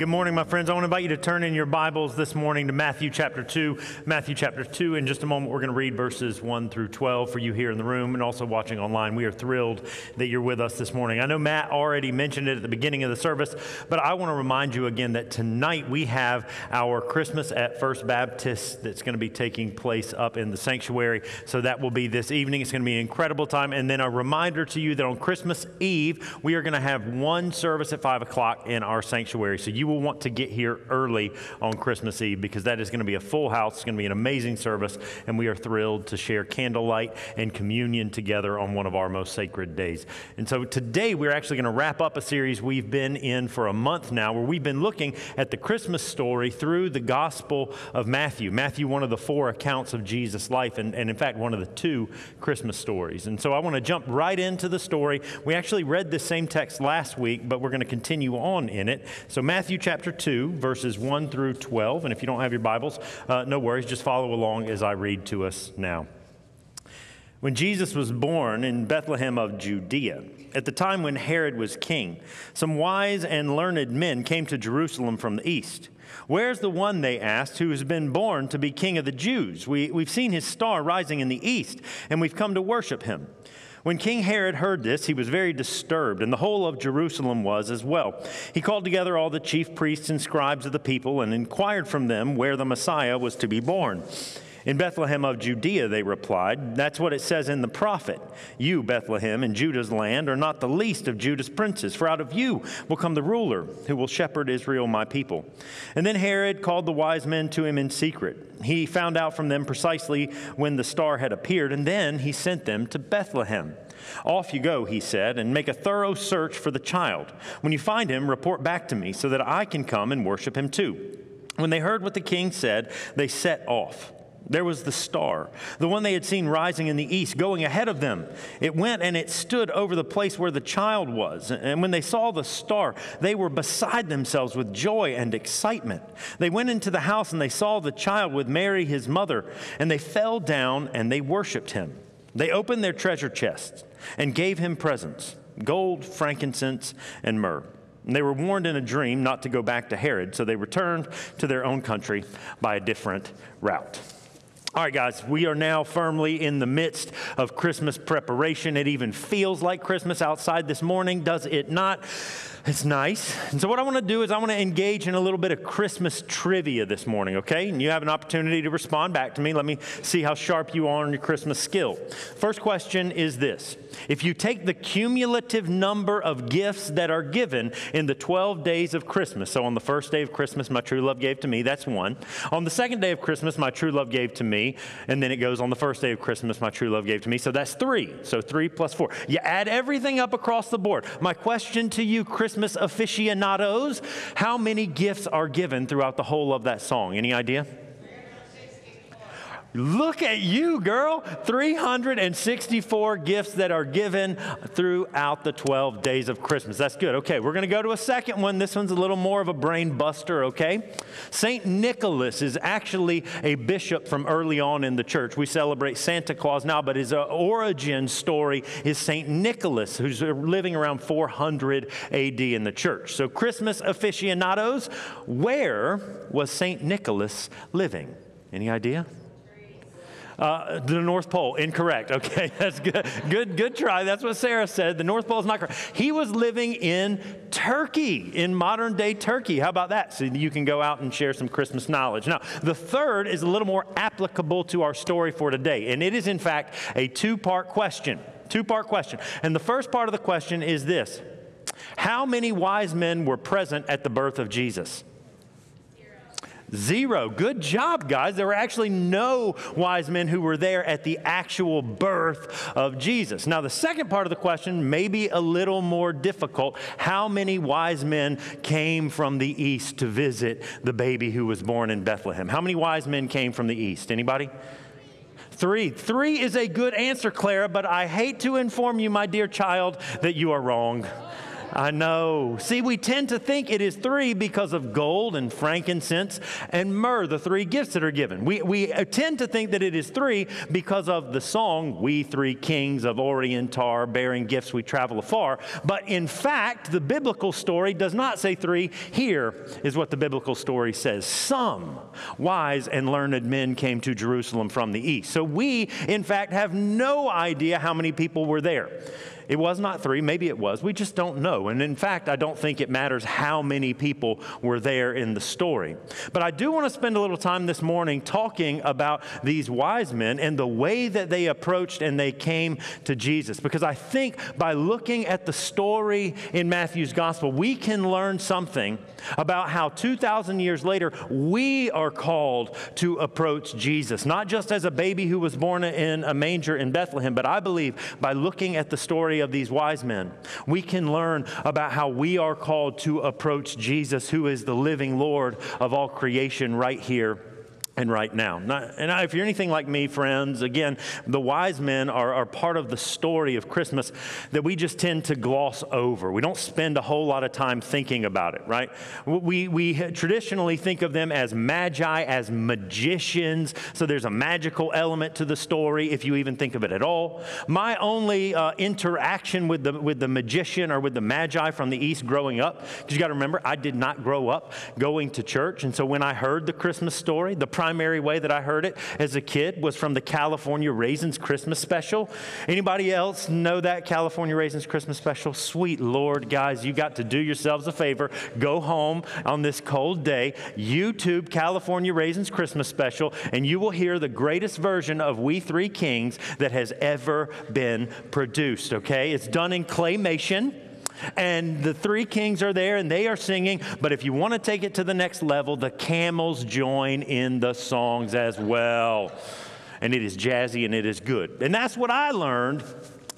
Good morning, my friends. I want to invite you to turn in your Bibles this morning to Matthew chapter 2. Matthew chapter 2. In just a moment, we're going to read verses 1 through 12 for you here in the room and also watching online. We are thrilled that you're with us this morning. I know Matt already mentioned it at the beginning of the service, but I want to remind you again that tonight we have our Christmas at First Baptist that's going to be taking place up in the sanctuary. So that will be this evening. It's going to be an incredible time. And then a reminder to you that on Christmas Eve, we are going to have one service at 5 o'clock in our sanctuary. So you will want to get here early on Christmas Eve because that is going to be a full house. It's going to be an amazing service, and we are thrilled to share candlelight and communion together on one of our most sacred days. And so today we're actually going to wrap up a series we've been in for a month now where we've been looking at the Christmas story through the Gospel of Matthew. Matthew, one of the four accounts of Jesus' life, and, and in fact, one of the two Christmas stories. And so I want to jump right into the story. We actually read this same text last week, but we're going to continue on in it. So, Matthew chapter 2, verses 1 through 12. And if you don't have your Bibles, uh, no worries, just follow along as I read to us now. When Jesus was born in Bethlehem of Judea, at the time when Herod was king, some wise and learned men came to Jerusalem from the east. Where's the one, they asked, who has been born to be king of the Jews? We, we've seen his star rising in the east, and we've come to worship him. When King Herod heard this, he was very disturbed, and the whole of Jerusalem was as well. He called together all the chief priests and scribes of the people and inquired from them where the Messiah was to be born. In Bethlehem of Judea, they replied, That's what it says in the prophet. You, Bethlehem, in Judah's land, are not the least of Judah's princes, for out of you will come the ruler who will shepherd Israel, my people. And then Herod called the wise men to him in secret. He found out from them precisely when the star had appeared, and then he sent them to Bethlehem. Off you go, he said, and make a thorough search for the child. When you find him, report back to me so that I can come and worship him too. When they heard what the king said, they set off. There was the star, the one they had seen rising in the east, going ahead of them. It went and it stood over the place where the child was. And when they saw the star, they were beside themselves with joy and excitement. They went into the house and they saw the child with Mary, his mother, and they fell down and they worshiped him. They opened their treasure chests and gave him presents gold, frankincense, and myrrh. And they were warned in a dream not to go back to Herod, so they returned to their own country by a different route. All right, guys, we are now firmly in the midst of Christmas preparation. It even feels like Christmas outside this morning, does it not? It's nice. And so, what I want to do is, I want to engage in a little bit of Christmas trivia this morning, okay? And you have an opportunity to respond back to me. Let me see how sharp you are on your Christmas skill. First question is this If you take the cumulative number of gifts that are given in the 12 days of Christmas, so on the first day of Christmas, my true love gave to me, that's one. On the second day of Christmas, my true love gave to me. And then it goes on the first day of Christmas, my true love gave to me. So that's three. So three plus four. You add everything up across the board. My question to you, Christmas aficionados, how many gifts are given throughout the whole of that song? Any idea? Look at you, girl. 364 gifts that are given throughout the 12 days of Christmas. That's good. Okay, we're going to go to a second one. This one's a little more of a brain buster, okay? St. Nicholas is actually a bishop from early on in the church. We celebrate Santa Claus now, but his uh, origin story is St. Nicholas, who's living around 400 AD in the church. So, Christmas aficionados, where was St. Nicholas living? Any idea? Uh, the North Pole, incorrect. Okay, that's good. Good, good try. That's what Sarah said. The North Pole is not correct. He was living in Turkey, in modern day Turkey. How about that? So you can go out and share some Christmas knowledge. Now, the third is a little more applicable to our story for today, and it is, in fact, a two part question. Two part question. And the first part of the question is this How many wise men were present at the birth of Jesus? Zero. Good job, guys. There were actually no wise men who were there at the actual birth of Jesus. Now, the second part of the question may be a little more difficult. How many wise men came from the east to visit the baby who was born in Bethlehem? How many wise men came from the east? Anybody? Three. Three is a good answer, Clara, but I hate to inform you, my dear child, that you are wrong. I know. See, we tend to think it is three because of gold and frankincense and myrrh, the three gifts that are given. We, we tend to think that it is three because of the song, We Three Kings of Orient are bearing gifts we travel afar. But in fact, the biblical story does not say three. Here is what the biblical story says Some wise and learned men came to Jerusalem from the east. So we, in fact, have no idea how many people were there. It was not three, maybe it was. We just don't know. And in fact, I don't think it matters how many people were there in the story. But I do want to spend a little time this morning talking about these wise men and the way that they approached and they came to Jesus. Because I think by looking at the story in Matthew's gospel, we can learn something about how 2,000 years later we are called to approach Jesus. Not just as a baby who was born in a manger in Bethlehem, but I believe by looking at the story of these wise men, we can learn about how we are called to approach Jesus, who is the living Lord of all creation, right here and right now. Not, and if you're anything like me, friends, again, the wise men are, are part of the story of Christmas that we just tend to gloss over. We don't spend a whole lot of time thinking about it, right? We, we traditionally think of them as magi, as magicians, so there's a magical element to the story, if you even think of it at all. My only uh, interaction with the, with the magician or with the magi from the East growing up, because you got to remember, I did not grow up going to church, and so when I heard the Christmas story, the primary way that I heard it as a kid was from the California Raisins Christmas special. Anybody else know that California Raisins Christmas special? Sweet Lord, guys, you got to do yourselves a favor. Go home on this cold day, YouTube California Raisins Christmas special, and you will hear the greatest version of We Three Kings that has ever been produced, okay? It's done in claymation and the three kings are there and they are singing. But if you want to take it to the next level, the camels join in the songs as well. And it is jazzy and it is good. And that's what I learned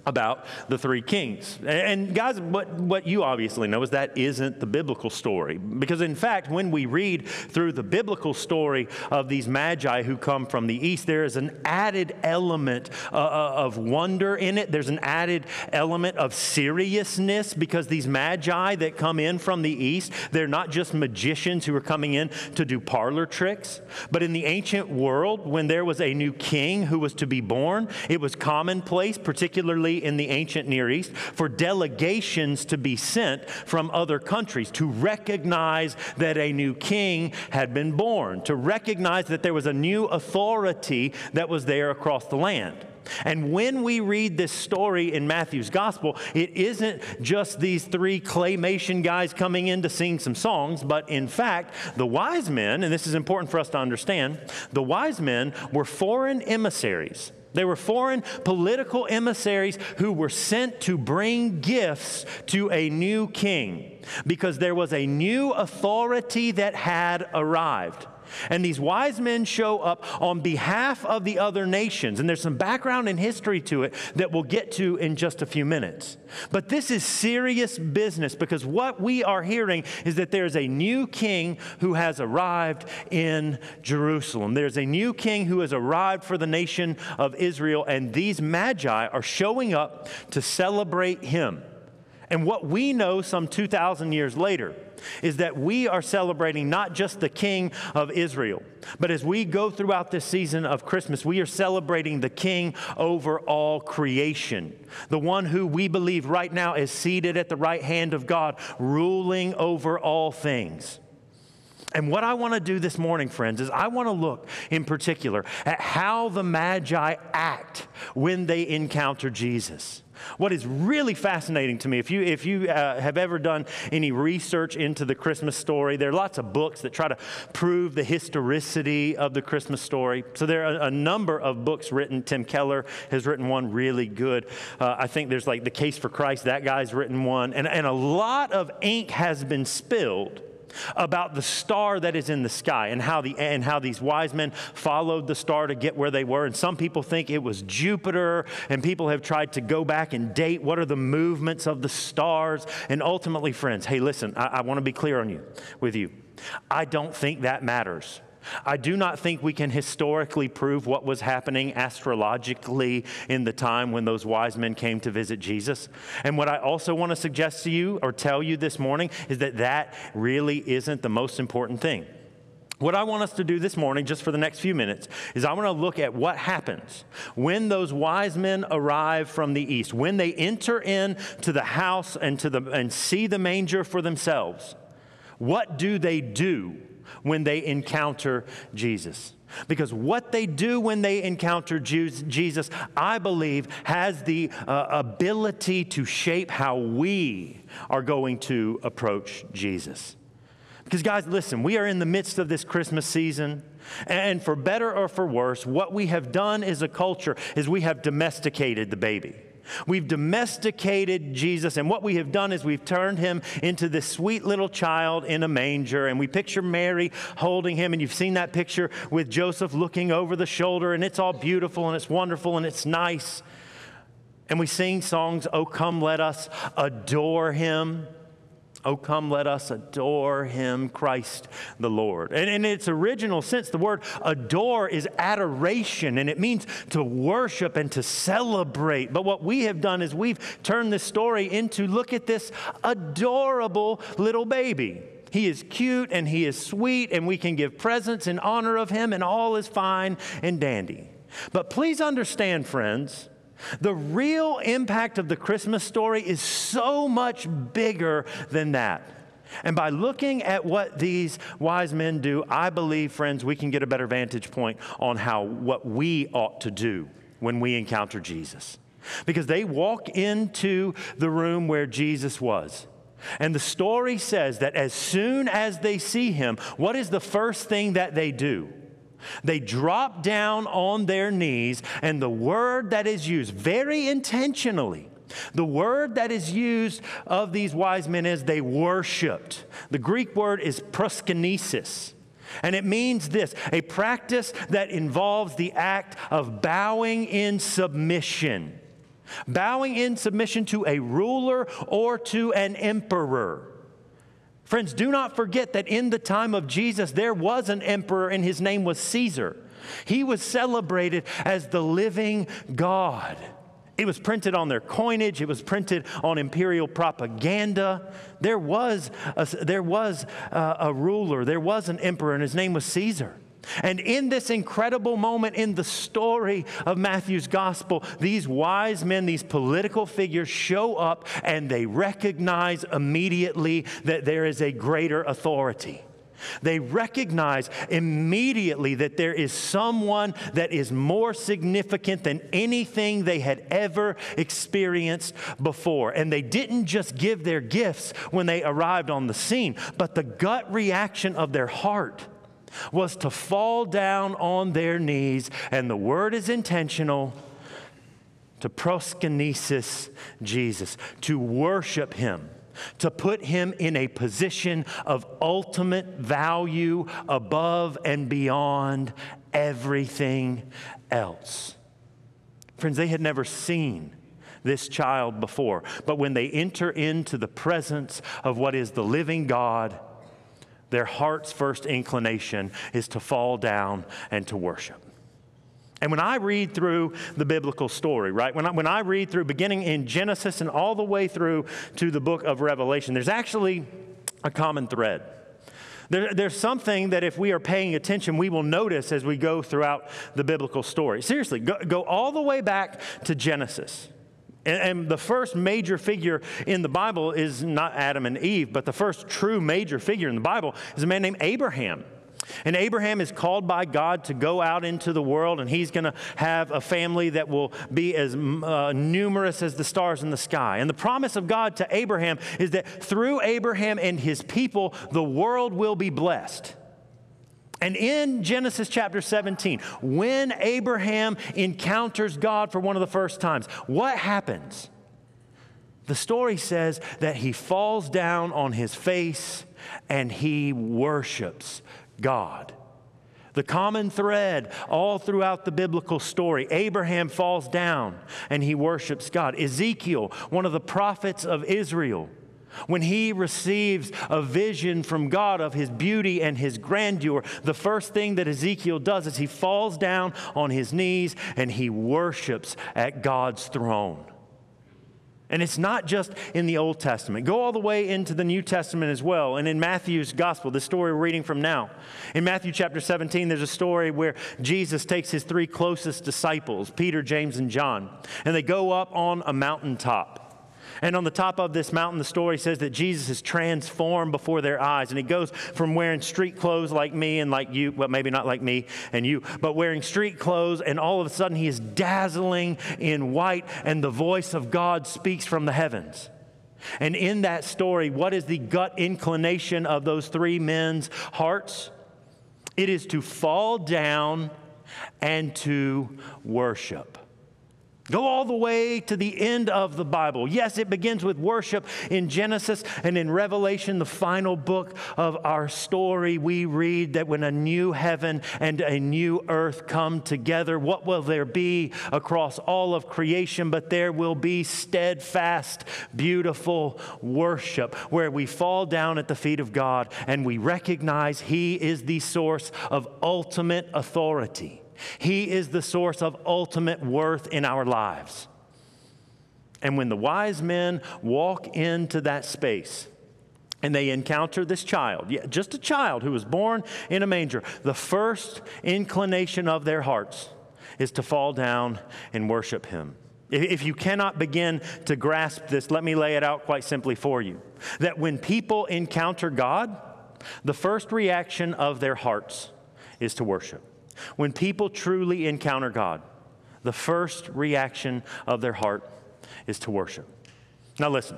about the three kings. And guys, what, what you obviously know is that isn't the biblical story. Because in fact, when we read through the biblical story of these magi who come from the east, there is an added element uh, uh, of wonder in it. There's an added element of seriousness because these magi that come in from the east, they're not just magicians who are coming in to do parlor tricks. But in the ancient world, when there was a new king who was to be born, it was commonplace, particularly in the ancient Near East for delegations to be sent from other countries to recognize that a new king had been born, to recognize that there was a new authority that was there across the land. And when we read this story in Matthew's gospel, it isn't just these three claymation guys coming in to sing some songs, but in fact, the wise men, and this is important for us to understand, the wise men were foreign emissaries they were foreign political emissaries who were sent to bring gifts to a new king because there was a new authority that had arrived. And these wise men show up on behalf of the other nations. And there's some background and history to it that we'll get to in just a few minutes. But this is serious business because what we are hearing is that there's a new king who has arrived in Jerusalem. There's a new king who has arrived for the nation of Israel, and these magi are showing up to celebrate him. And what we know some 2,000 years later is that we are celebrating not just the King of Israel, but as we go throughout this season of Christmas, we are celebrating the King over all creation, the one who we believe right now is seated at the right hand of God, ruling over all things. And what I want to do this morning, friends, is I want to look in particular at how the Magi act when they encounter Jesus. What is really fascinating to me, if you, if you uh, have ever done any research into the Christmas story, there are lots of books that try to prove the historicity of the Christmas story. So there are a number of books written. Tim Keller has written one really good. Uh, I think there's like The Case for Christ, that guy's written one. And, and a lot of ink has been spilled about the star that is in the sky and how, the, and how these wise men followed the star to get where they were. And some people think it was Jupiter, and people have tried to go back and date what are the movements of the stars. And ultimately, friends, hey, listen, I, I want to be clear on you with you. I don't think that matters I do not think we can historically prove what was happening astrologically in the time when those wise men came to visit Jesus. And what I also want to suggest to you or tell you this morning is that that really isn't the most important thing. What I want us to do this morning, just for the next few minutes, is I want to look at what happens when those wise men arrive from the east, when they enter in to the house and, to the, and see the manger for themselves. What do they do when they encounter Jesus? Because what they do when they encounter Jesus, I believe, has the uh, ability to shape how we are going to approach Jesus. Because, guys, listen, we are in the midst of this Christmas season. And for better or for worse, what we have done as a culture is we have domesticated the baby. We've domesticated Jesus, and what we have done is we've turned him into this sweet little child in a manger. And we picture Mary holding him, and you've seen that picture with Joseph looking over the shoulder, and it's all beautiful and it's wonderful and it's nice. And we sing songs, Oh, come, let us adore him. Oh, come, let us adore him, Christ the Lord. And in its original sense, the word adore is adoration, and it means to worship and to celebrate. But what we have done is we've turned this story into look at this adorable little baby. He is cute and he is sweet, and we can give presents in honor of him, and all is fine and dandy. But please understand, friends, the real impact of the Christmas story is so much bigger than that. And by looking at what these wise men do, I believe, friends, we can get a better vantage point on how what we ought to do when we encounter Jesus. Because they walk into the room where Jesus was. And the story says that as soon as they see him, what is the first thing that they do? They drop down on their knees, and the word that is used very intentionally, the word that is used of these wise men is they worshiped. The Greek word is proskynesis. And it means this a practice that involves the act of bowing in submission. Bowing in submission to a ruler or to an emperor. Friends, do not forget that in the time of Jesus, there was an emperor and his name was Caesar. He was celebrated as the living God. It was printed on their coinage, it was printed on imperial propaganda. There was a, there was a, a ruler, there was an emperor, and his name was Caesar. And in this incredible moment in the story of Matthew's gospel, these wise men, these political figures show up and they recognize immediately that there is a greater authority. They recognize immediately that there is someone that is more significant than anything they had ever experienced before. And they didn't just give their gifts when they arrived on the scene, but the gut reaction of their heart was to fall down on their knees, and the word is intentional to proskynesis Jesus, to worship him, to put him in a position of ultimate value above and beyond everything else. Friends, they had never seen this child before, but when they enter into the presence of what is the living God, their heart's first inclination is to fall down and to worship. And when I read through the biblical story, right, when I, when I read through beginning in Genesis and all the way through to the book of Revelation, there's actually a common thread. There, there's something that if we are paying attention, we will notice as we go throughout the biblical story. Seriously, go, go all the way back to Genesis. And, the first major figure in the Bible is not Adam and Eve, but the first true major figure in the Bible is a man named Abraham. And Abraham is called by God to go out into the world, and he's going to have a family that will be as uh, numerous as the stars in the sky. And the promise of God to Abraham is that through Abraham and his people, the world will be blessed. And in Genesis chapter 17, when Abraham encounters God for one of the first times, what happens? The story says that he falls down on his face and he worships God. The common thread all throughout the biblical story Abraham falls down and he worships God. Ezekiel, one of the prophets of Israel, When he receives a vision from God of his beauty and his grandeur, the first thing that Ezekiel does is he falls down on his knees and he worships at God's throne. And it's not just in the Old Testament. Go all the way into the New Testament as well. And in Matthew's gospel, the story we're reading from now. In Matthew chapter 17, there's a story where Jesus takes his three closest disciples, Peter, James, and John, and they go up on a mountaintop. And on the top of this mountain, the story says that Jesus is transformed before their eyes. And he goes from wearing street clothes like me and like you, well, maybe not like me and you, but wearing street clothes. And all of a sudden, he is dazzling in white, and the voice of God speaks from the heavens. And in that story, what is the gut inclination of those three men's hearts? It is to fall down and to worship. Go all the way to the end of the Bible. Yes, it begins with worship in Genesis and in Revelation, the final book of our story. We read that when a new heaven and a new earth come together, what will there be across all of creation? But there will be steadfast, beautiful worship where we fall down at the feet of God and we recognize He is the source of ultimate authority. He is the source of ultimate worth in our lives. And when the wise men walk into that space, and they encounter this child, just a child who was born in a manger. The first inclination of their hearts is to fall down and worship him. If you cannot begin to grasp this, let me lay it out quite simply for you. That when people encounter God, the first reaction of their hearts is to worship. When people truly encounter God, the first reaction of their heart is to worship. Now, listen.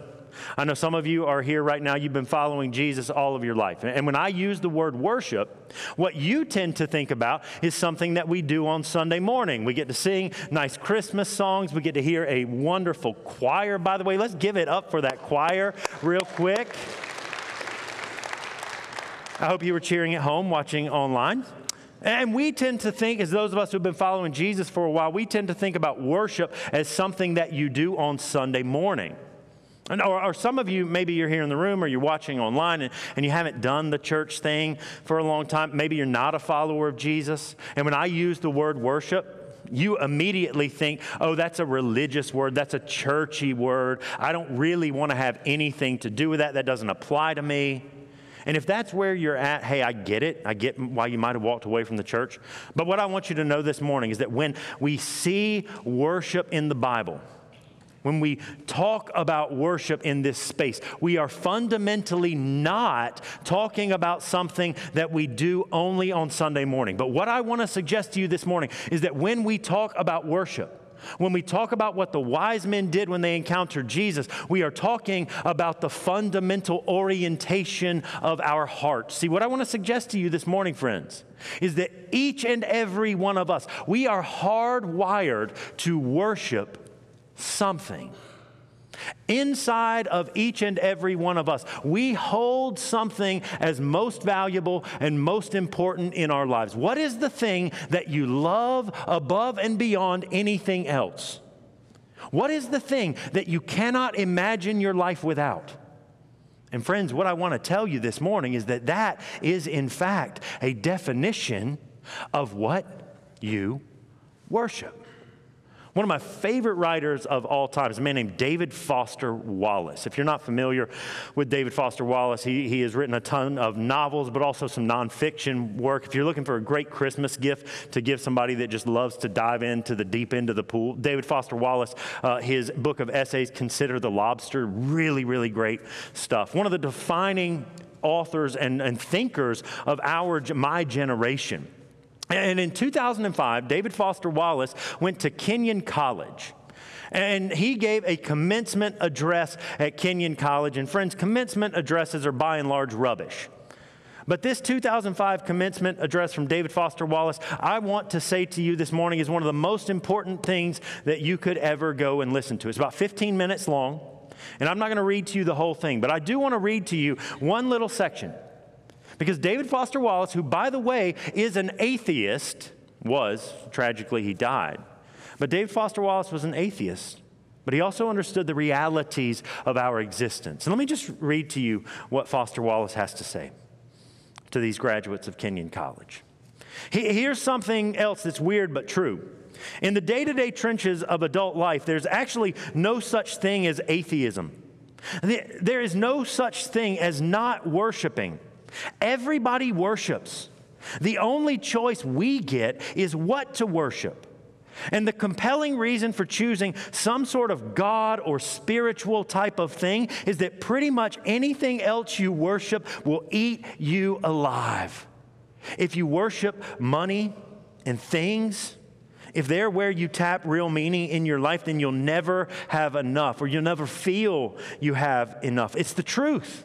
I know some of you are here right now, you've been following Jesus all of your life. And when I use the word worship, what you tend to think about is something that we do on Sunday morning. We get to sing nice Christmas songs, we get to hear a wonderful choir. By the way, let's give it up for that choir real quick. I hope you were cheering at home, watching online. And we tend to think, as those of us who've been following Jesus for a while, we tend to think about worship as something that you do on Sunday morning. And, or, or, some of you, maybe you're here in the room or you're watching online and, and you haven't done the church thing for a long time. Maybe you're not a follower of Jesus. And when I use the word worship, you immediately think, oh, that's a religious word, that's a churchy word. I don't really want to have anything to do with that. That doesn't apply to me. And if that's where you're at, hey, I get it. I get why you might have walked away from the church. But what I want you to know this morning is that when we see worship in the Bible, when we talk about worship in this space, we are fundamentally not talking about something that we do only on Sunday morning. But what I want to suggest to you this morning is that when we talk about worship, when we talk about what the wise men did when they encountered Jesus, we are talking about the fundamental orientation of our hearts. See, what I want to suggest to you this morning, friends, is that each and every one of us, we are hardwired to worship something. Inside of each and every one of us, we hold something as most valuable and most important in our lives. What is the thing that you love above and beyond anything else? What is the thing that you cannot imagine your life without? And, friends, what I want to tell you this morning is that that is, in fact, a definition of what you worship. One of my favorite writers of all time is a man named David Foster Wallace. If you're not familiar with David Foster Wallace, he, he has written a ton of novels, but also some nonfiction work. If you're looking for a great Christmas gift to give somebody that just loves to dive into the deep end of the pool, David Foster Wallace, uh, his book of essays, Consider the Lobster, really, really great stuff. One of the defining authors and, and thinkers of our, my generation. And in 2005, David Foster Wallace went to Kenyon College. And he gave a commencement address at Kenyon College. And friends, commencement addresses are by and large rubbish. But this 2005 commencement address from David Foster Wallace, I want to say to you this morning, is one of the most important things that you could ever go and listen to. It's about 15 minutes long. And I'm not going to read to you the whole thing, but I do want to read to you one little section because David Foster Wallace, who, by the way, is an atheist, was, tragically, he died. But David Foster Wallace was an atheist. but he also understood the realities of our existence. And let me just read to you what Foster Wallace has to say to these graduates of Kenyon College. Here's something else that's weird but true. In the day to day trenches of adult life, there's actually no such thing as atheism. There is no such thing as not worshiping. Everybody worships. The only choice we get is what to worship. And the compelling reason for choosing some sort of God or spiritual type of thing is that pretty much anything else you worship will eat you alive. If you worship money and things, if they're where you tap real meaning in your life, then you'll never have enough or you'll never feel you have enough. It's the truth.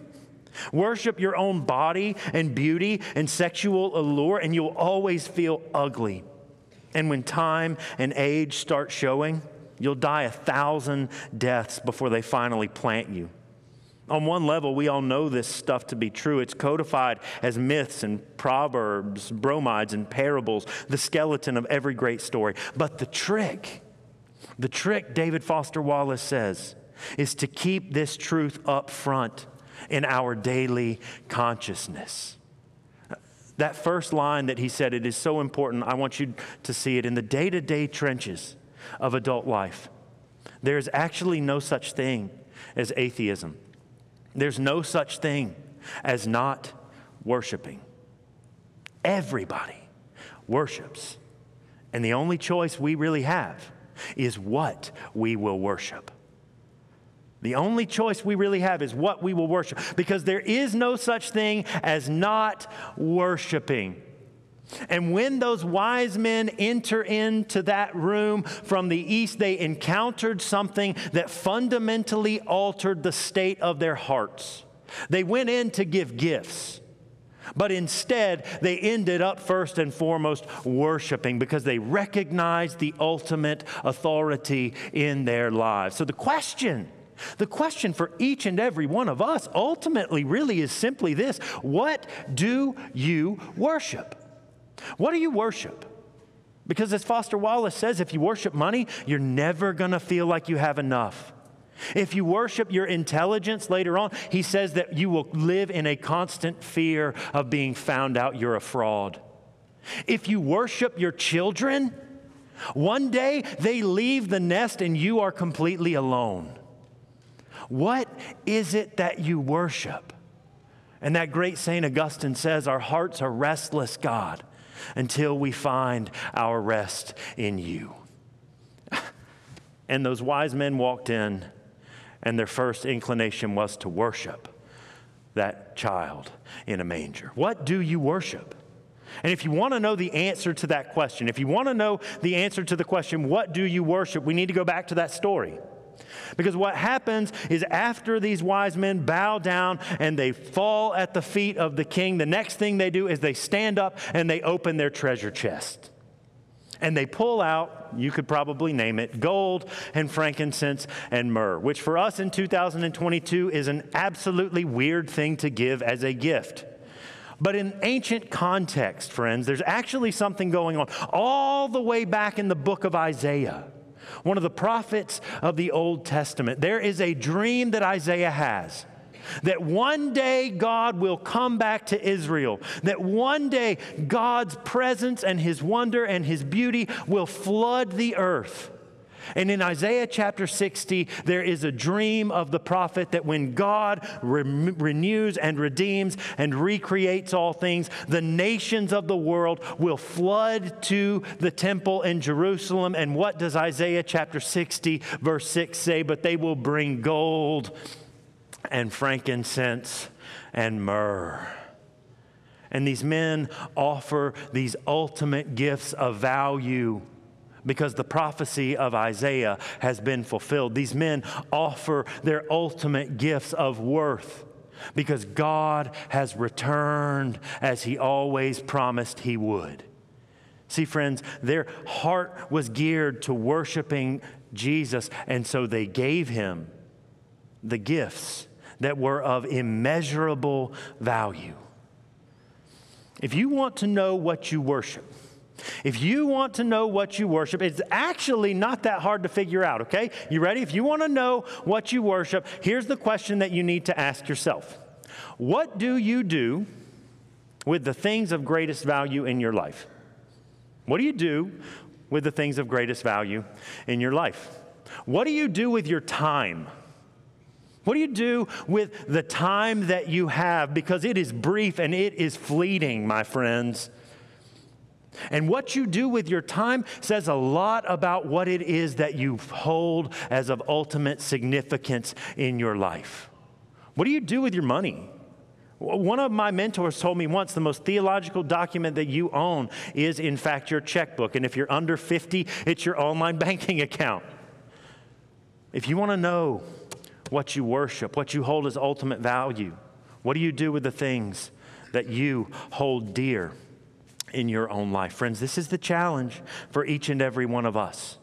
Worship your own body and beauty and sexual allure, and you'll always feel ugly. And when time and age start showing, you'll die a thousand deaths before they finally plant you. On one level, we all know this stuff to be true. It's codified as myths and proverbs, bromides and parables, the skeleton of every great story. But the trick, the trick, David Foster Wallace says, is to keep this truth up front in our daily consciousness. That first line that he said, it is so important. I want you to see it in the day to day trenches of adult life. There's actually no such thing as atheism, there's no such thing as not worshiping. Everybody worships. And the only choice we really have is what we will worship. The only choice we really have is what we will worship because there is no such thing as not worshiping. And when those wise men enter into that room from the east, they encountered something that fundamentally altered the state of their hearts. They went in to give gifts. But instead, they ended up first and foremost worshiping because they recognized the ultimate authority in their lives. So the question the question for each and every one of us ultimately really is simply this What do you worship? What do you worship? Because as Foster Wallace says, if you worship money, you're never going to feel like you have enough. If you worship your intelligence later on, he says that you will live in a constant fear of being found out you're a fraud. If you worship your children, one day they leave the nest and you are completely alone. What is it that you worship? And that great St. Augustine says, Our hearts are restless, God, until we find our rest in you. and those wise men walked in, and their first inclination was to worship that child in a manger. What do you worship? And if you want to know the answer to that question, if you want to know the answer to the question, what do you worship, we need to go back to that story. Because what happens is after these wise men bow down and they fall at the feet of the king, the next thing they do is they stand up and they open their treasure chest. And they pull out, you could probably name it, gold and frankincense and myrrh, which for us in 2022 is an absolutely weird thing to give as a gift. But in ancient context, friends, there's actually something going on all the way back in the book of Isaiah one of the prophets of the Old Testament. There is a dream that Isaiah has that one day God will come back to Israel, that one day God's presence and his wonder and his beauty will flood the earth. And in Isaiah chapter 60, there is a dream of the prophet that when God re- renews and redeems and recreates all things, the nations of the world will flood to the temple in Jerusalem. And what does Isaiah chapter 60, verse 6 say? But they will bring gold and frankincense and myrrh. And these men offer these ultimate gifts of value because the prophecy of Isaiah has been fulfilled. These men offer their ultimate gifts of worth because God has returned as he always promised he would. See, friends, their heart was geared to worshiping Jesus, and so they gave him the gifts that were of immeasurable value. If you want to know what you worship, If you want to know what you worship, it's actually not that hard to figure out, okay? You ready? If you want to know what you worship, here's the question that you need to ask yourself What do you do with the things of greatest value in your life? What do you do with the things of greatest value in your life? What do you do with your time? What do you do with the time that you have? Because it is brief and it is fleeting, my friends. And what you do with your time says a lot about what it is that you hold as of ultimate significance in your life. What do you do with your money? One of my mentors told me once the most theological document that you own is, in fact, your checkbook. And if you're under 50, it's your online banking account. If you want to know what you worship, what you hold as ultimate value, what do you do with the things that you hold dear? In your own life. Friends, this is the challenge for each and every one of us.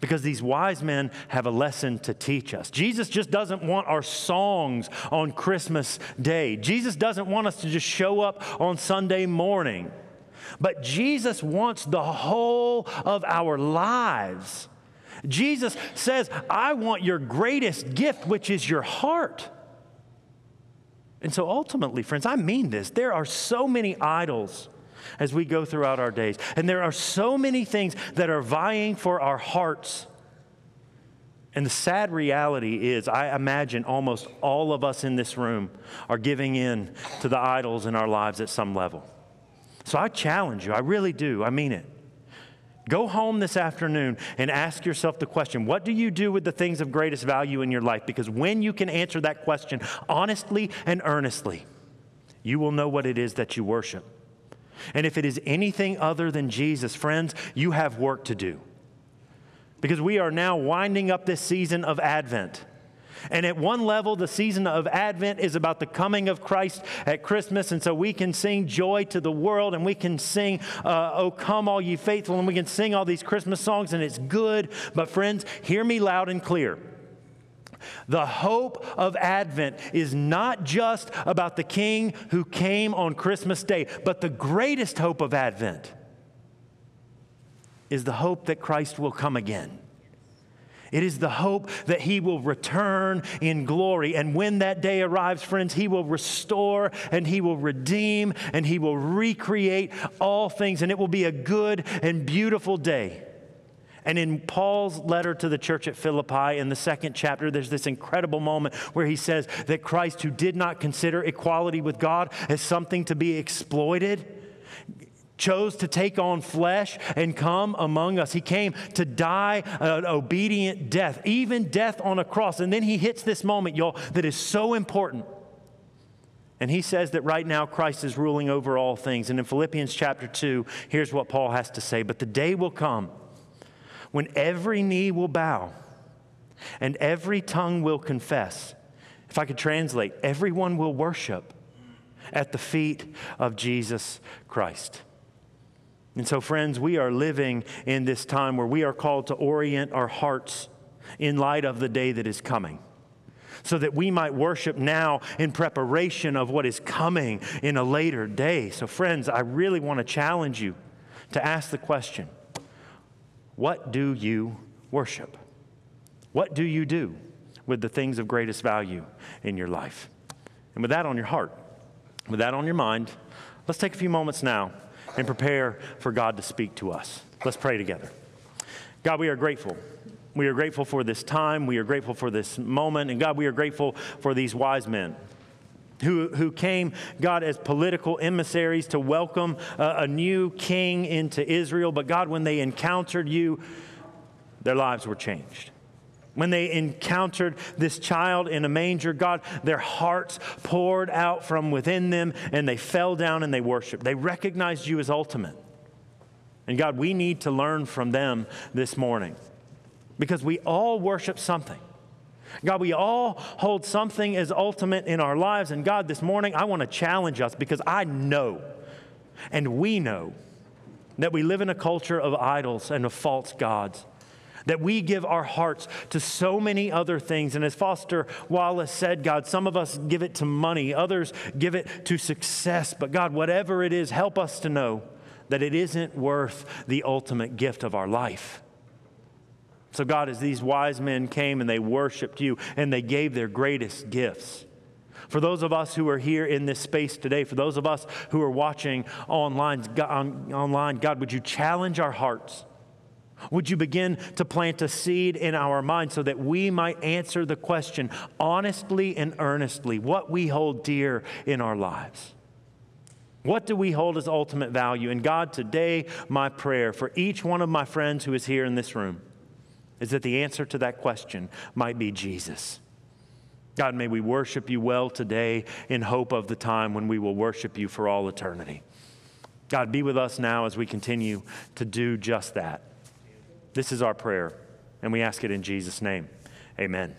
Because these wise men have a lesson to teach us. Jesus just doesn't want our songs on Christmas Day. Jesus doesn't want us to just show up on Sunday morning. But Jesus wants the whole of our lives. Jesus says, I want your greatest gift, which is your heart. And so ultimately, friends, I mean this. There are so many idols as we go throughout our days. And there are so many things that are vying for our hearts. And the sad reality is, I imagine almost all of us in this room are giving in to the idols in our lives at some level. So I challenge you, I really do, I mean it. Go home this afternoon and ask yourself the question what do you do with the things of greatest value in your life? Because when you can answer that question honestly and earnestly, you will know what it is that you worship. And if it is anything other than Jesus, friends, you have work to do. Because we are now winding up this season of Advent. And at one level, the season of Advent is about the coming of Christ at Christmas. And so we can sing joy to the world and we can sing, uh, Oh, come, all ye faithful, and we can sing all these Christmas songs, and it's good. But, friends, hear me loud and clear. The hope of Advent is not just about the King who came on Christmas Day, but the greatest hope of Advent is the hope that Christ will come again. It is the hope that he will return in glory. And when that day arrives, friends, he will restore and he will redeem and he will recreate all things. And it will be a good and beautiful day. And in Paul's letter to the church at Philippi, in the second chapter, there's this incredible moment where he says that Christ, who did not consider equality with God as something to be exploited, chose to take on flesh and come among us. He came to die an obedient death, even death on a cross. And then he hits this moment, y'all, that is so important. And he says that right now Christ is ruling over all things. And in Philippians chapter 2, here's what Paul has to say But the day will come when every knee will bow and every tongue will confess. If I could translate, everyone will worship at the feet of Jesus Christ. And so, friends, we are living in this time where we are called to orient our hearts in light of the day that is coming so that we might worship now in preparation of what is coming in a later day. So, friends, I really want to challenge you to ask the question what do you worship? What do you do with the things of greatest value in your life? And with that on your heart, with that on your mind, let's take a few moments now and prepare for God to speak to us. Let's pray together. God, we are grateful. We are grateful for this time. We are grateful for this moment. And God, we are grateful for these wise men who, who came, God, as political emissaries to welcome uh, a new king into Israel. But God, when they encountered you, their lives were changed. When they encountered this child in a manger, God, their hearts poured out from within them and they fell down and they worshiped. They recognized you as ultimate. And God, we need to learn from them this morning because we all worship something. God, we all hold something as ultimate in our lives. And God, this morning, I want to challenge us because I know and we know that we live in a culture of idols and of false gods. That we give our hearts to so many other things. And as Foster Wallace said, God, some of us give it to money, others give it to success. But God, whatever it is, help us to know that it isn't worth the ultimate gift of our life. So, God, as these wise men came and they worshiped you and they gave their greatest gifts, for those of us who are here in this space today, for those of us who are watching online, online, God, would you challenge our hearts? Would you begin to plant a seed in our minds so that we might answer the question honestly and earnestly what we hold dear in our lives? What do we hold as ultimate value? And God, today, my prayer for each one of my friends who is here in this room is that the answer to that question might be Jesus. God, may we worship you well today in hope of the time when we will worship you for all eternity. God, be with us now as we continue to do just that. This is our prayer, and we ask it in Jesus' name. Amen.